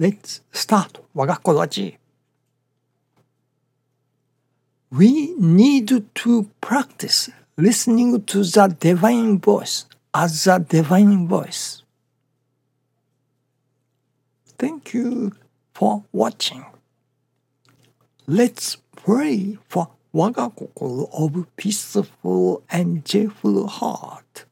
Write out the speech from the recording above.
Let's start 我が心地 We need to practice listening to the divine voice as the divine voice. Thank you for watching. Let's pray for 我が心 of peaceful and joyful heart.